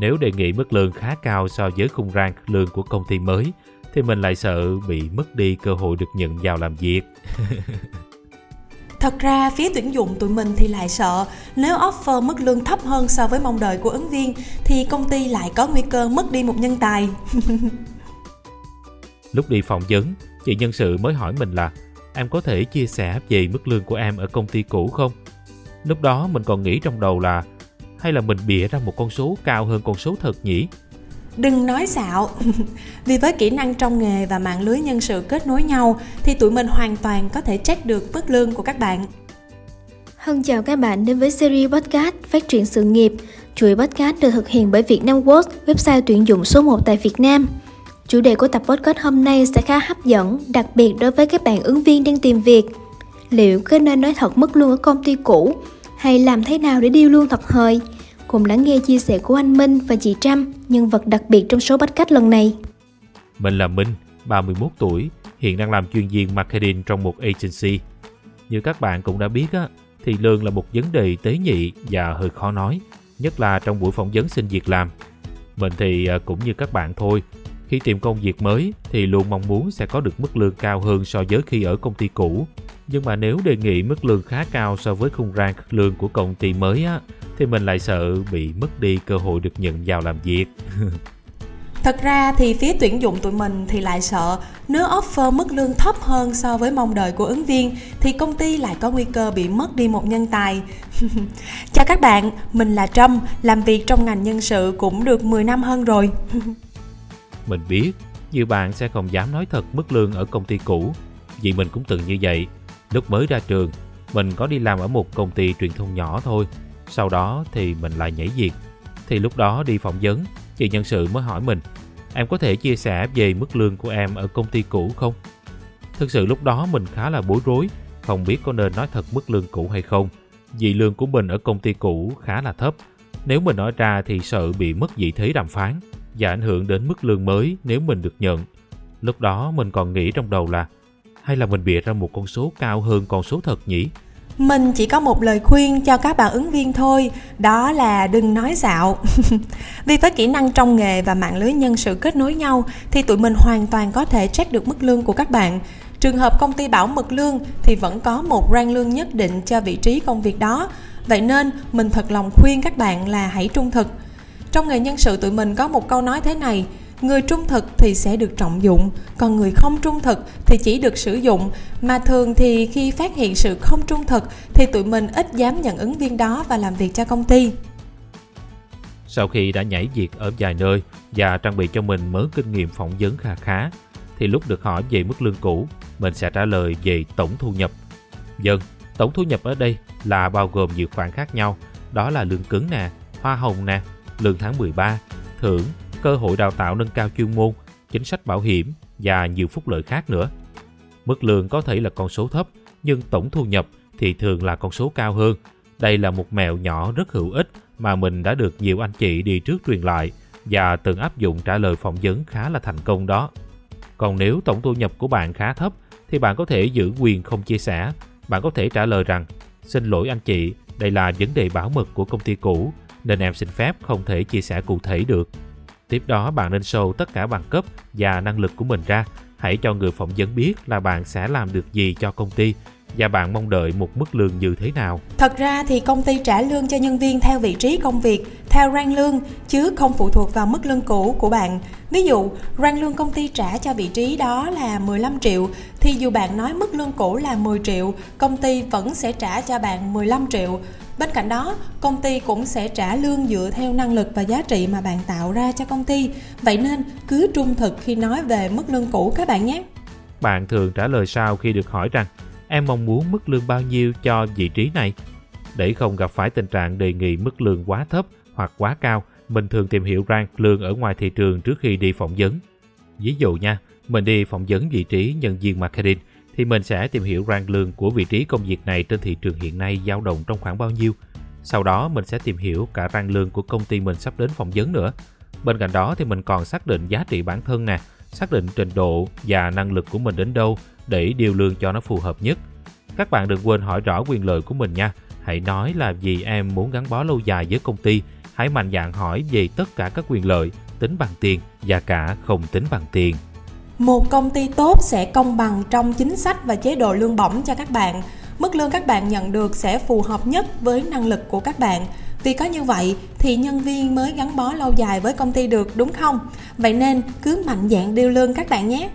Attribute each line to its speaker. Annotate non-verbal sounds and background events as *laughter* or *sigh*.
Speaker 1: Nếu đề nghị mức lương khá cao so với khung rang lương của công ty mới, thì mình lại sợ bị mất đi cơ hội được nhận vào làm việc. *laughs*
Speaker 2: Thật ra phía tuyển dụng tụi mình thì lại sợ nếu offer mức lương thấp hơn so với mong đợi của ứng viên thì công ty lại có nguy cơ mất đi một nhân tài. *laughs*
Speaker 1: Lúc đi phỏng vấn, chị nhân sự mới hỏi mình là em có thể chia sẻ về mức lương của em ở công ty cũ không? Lúc đó mình còn nghĩ trong đầu là hay là mình bịa ra một con số cao hơn con số thật nhỉ?
Speaker 2: Đừng nói xạo, *laughs* vì với kỹ năng trong nghề và mạng lưới nhân sự kết nối nhau thì tụi mình hoàn toàn có thể check được mức lương của các bạn.
Speaker 3: Hân chào các bạn đến với series podcast Phát triển sự nghiệp. Chuỗi podcast được thực hiện bởi Vietnam World, website tuyển dụng số 1 tại Việt Nam. Chủ đề của tập podcast hôm nay sẽ khá hấp dẫn, đặc biệt đối với các bạn ứng viên đang tìm việc. Liệu có nên nói thật mức lương ở công ty cũ hay làm thế nào để điêu lương thật hời? Cùng lắng nghe chia sẻ của anh Minh và chị Trâm, nhân vật đặc biệt trong số podcast lần này.
Speaker 1: Mình là Minh, 31 tuổi, hiện đang làm chuyên viên marketing trong một agency. Như các bạn cũng đã biết á, thì lương là một vấn đề tế nhị và hơi khó nói, nhất là trong buổi phỏng vấn xin việc làm. Mình thì à, cũng như các bạn thôi, khi tìm công việc mới thì luôn mong muốn sẽ có được mức lương cao hơn so với khi ở công ty cũ. Nhưng mà nếu đề nghị mức lương khá cao so với khung rang lương của công ty mới á, thì mình lại sợ bị mất đi cơ hội được nhận vào làm việc. *laughs*
Speaker 2: Thật ra thì phía tuyển dụng tụi mình thì lại sợ nếu offer mức lương thấp hơn so với mong đợi của ứng viên thì công ty lại có nguy cơ bị mất đi một nhân tài. *laughs* Chào các bạn, mình là Trâm, làm việc trong ngành nhân sự cũng được 10 năm hơn rồi. *laughs*
Speaker 1: mình biết, nhiều bạn sẽ không dám nói thật mức lương ở công ty cũ, vì mình cũng từng như vậy. Lúc mới ra trường, mình có đi làm ở một công ty truyền thông nhỏ thôi, sau đó thì mình lại nhảy việc. Thì lúc đó đi phỏng vấn, chị nhân sự mới hỏi mình, em có thể chia sẻ về mức lương của em ở công ty cũ không? Thực sự lúc đó mình khá là bối rối, không biết có nên nói thật mức lương cũ hay không, vì lương của mình ở công ty cũ khá là thấp. Nếu mình nói ra thì sợ bị mất vị thế đàm phán và ảnh hưởng đến mức lương mới nếu mình được nhận. Lúc đó mình còn nghĩ trong đầu là hay là mình bịa ra một con số cao hơn con số thật nhỉ?
Speaker 2: Mình chỉ có một lời khuyên cho các bạn ứng viên thôi, đó là đừng nói dạo. *laughs* Vì với kỹ năng trong nghề và mạng lưới nhân sự kết nối nhau thì tụi mình hoàn toàn có thể check được mức lương của các bạn. Trường hợp công ty bảo mật lương thì vẫn có một rang lương nhất định cho vị trí công việc đó. Vậy nên mình thật lòng khuyên các bạn là hãy trung thực. Trong nghề nhân sự tụi mình có một câu nói thế này, người trung thực thì sẽ được trọng dụng, còn người không trung thực thì chỉ được sử dụng. Mà thường thì khi phát hiện sự không trung thực thì tụi mình ít dám nhận ứng viên đó và làm việc cho công ty.
Speaker 1: Sau khi đã nhảy việc ở vài nơi và trang bị cho mình mớ kinh nghiệm phỏng vấn khá khá, thì lúc được hỏi về mức lương cũ, mình sẽ trả lời về tổng thu nhập. Dân tổng thu nhập ở đây là bao gồm nhiều khoản khác nhau. Đó là lương cứng nè, hoa hồng nè, lương tháng 13 thưởng cơ hội đào tạo nâng cao chuyên môn, chính sách bảo hiểm và nhiều phúc lợi khác nữa. Mức lương có thể là con số thấp, nhưng tổng thu nhập thì thường là con số cao hơn. Đây là một mẹo nhỏ rất hữu ích mà mình đã được nhiều anh chị đi trước truyền lại và từng áp dụng trả lời phỏng vấn khá là thành công đó. Còn nếu tổng thu nhập của bạn khá thấp thì bạn có thể giữ quyền không chia sẻ. Bạn có thể trả lời rằng Xin lỗi anh chị, đây là vấn đề bảo mật của công ty cũ nên em xin phép không thể chia sẻ cụ thể được. Tiếp đó bạn nên show tất cả bằng cấp và năng lực của mình ra. Hãy cho người phỏng vấn biết là bạn sẽ làm được gì cho công ty và bạn mong đợi một mức lương như thế nào.
Speaker 2: Thật ra thì công ty trả lương cho nhân viên theo vị trí công việc, theo rang lương chứ không phụ thuộc vào mức lương cũ của bạn. Ví dụ, rang lương công ty trả cho vị trí đó là 15 triệu thì dù bạn nói mức lương cũ là 10 triệu, công ty vẫn sẽ trả cho bạn 15 triệu Bên cạnh đó, công ty cũng sẽ trả lương dựa theo năng lực và giá trị mà bạn tạo ra cho công ty. Vậy nên cứ trung thực khi nói về mức lương cũ các bạn nhé.
Speaker 1: Bạn thường trả lời sau khi được hỏi rằng em mong muốn mức lương bao nhiêu cho vị trí này? Để không gặp phải tình trạng đề nghị mức lương quá thấp hoặc quá cao, mình thường tìm hiểu rank lương ở ngoài thị trường trước khi đi phỏng vấn. Ví dụ nha, mình đi phỏng vấn vị trí nhân viên marketing thì mình sẽ tìm hiểu rằng lương của vị trí công việc này trên thị trường hiện nay dao động trong khoảng bao nhiêu. Sau đó mình sẽ tìm hiểu cả rang lương của công ty mình sắp đến phỏng vấn nữa. Bên cạnh đó thì mình còn xác định giá trị bản thân nè, xác định trình độ và năng lực của mình đến đâu để điều lương cho nó phù hợp nhất. Các bạn đừng quên hỏi rõ quyền lợi của mình nha. Hãy nói là vì em muốn gắn bó lâu dài với công ty Hãy mạnh dạn hỏi về tất cả các quyền lợi tính bằng tiền và cả không tính bằng tiền.
Speaker 2: Một công ty tốt sẽ công bằng trong chính sách và chế độ lương bổng cho các bạn. Mức lương các bạn nhận được sẽ phù hợp nhất với năng lực của các bạn. Vì có như vậy thì nhân viên mới gắn bó lâu dài với công ty được, đúng không? Vậy nên cứ mạnh dạn điêu lương các bạn nhé.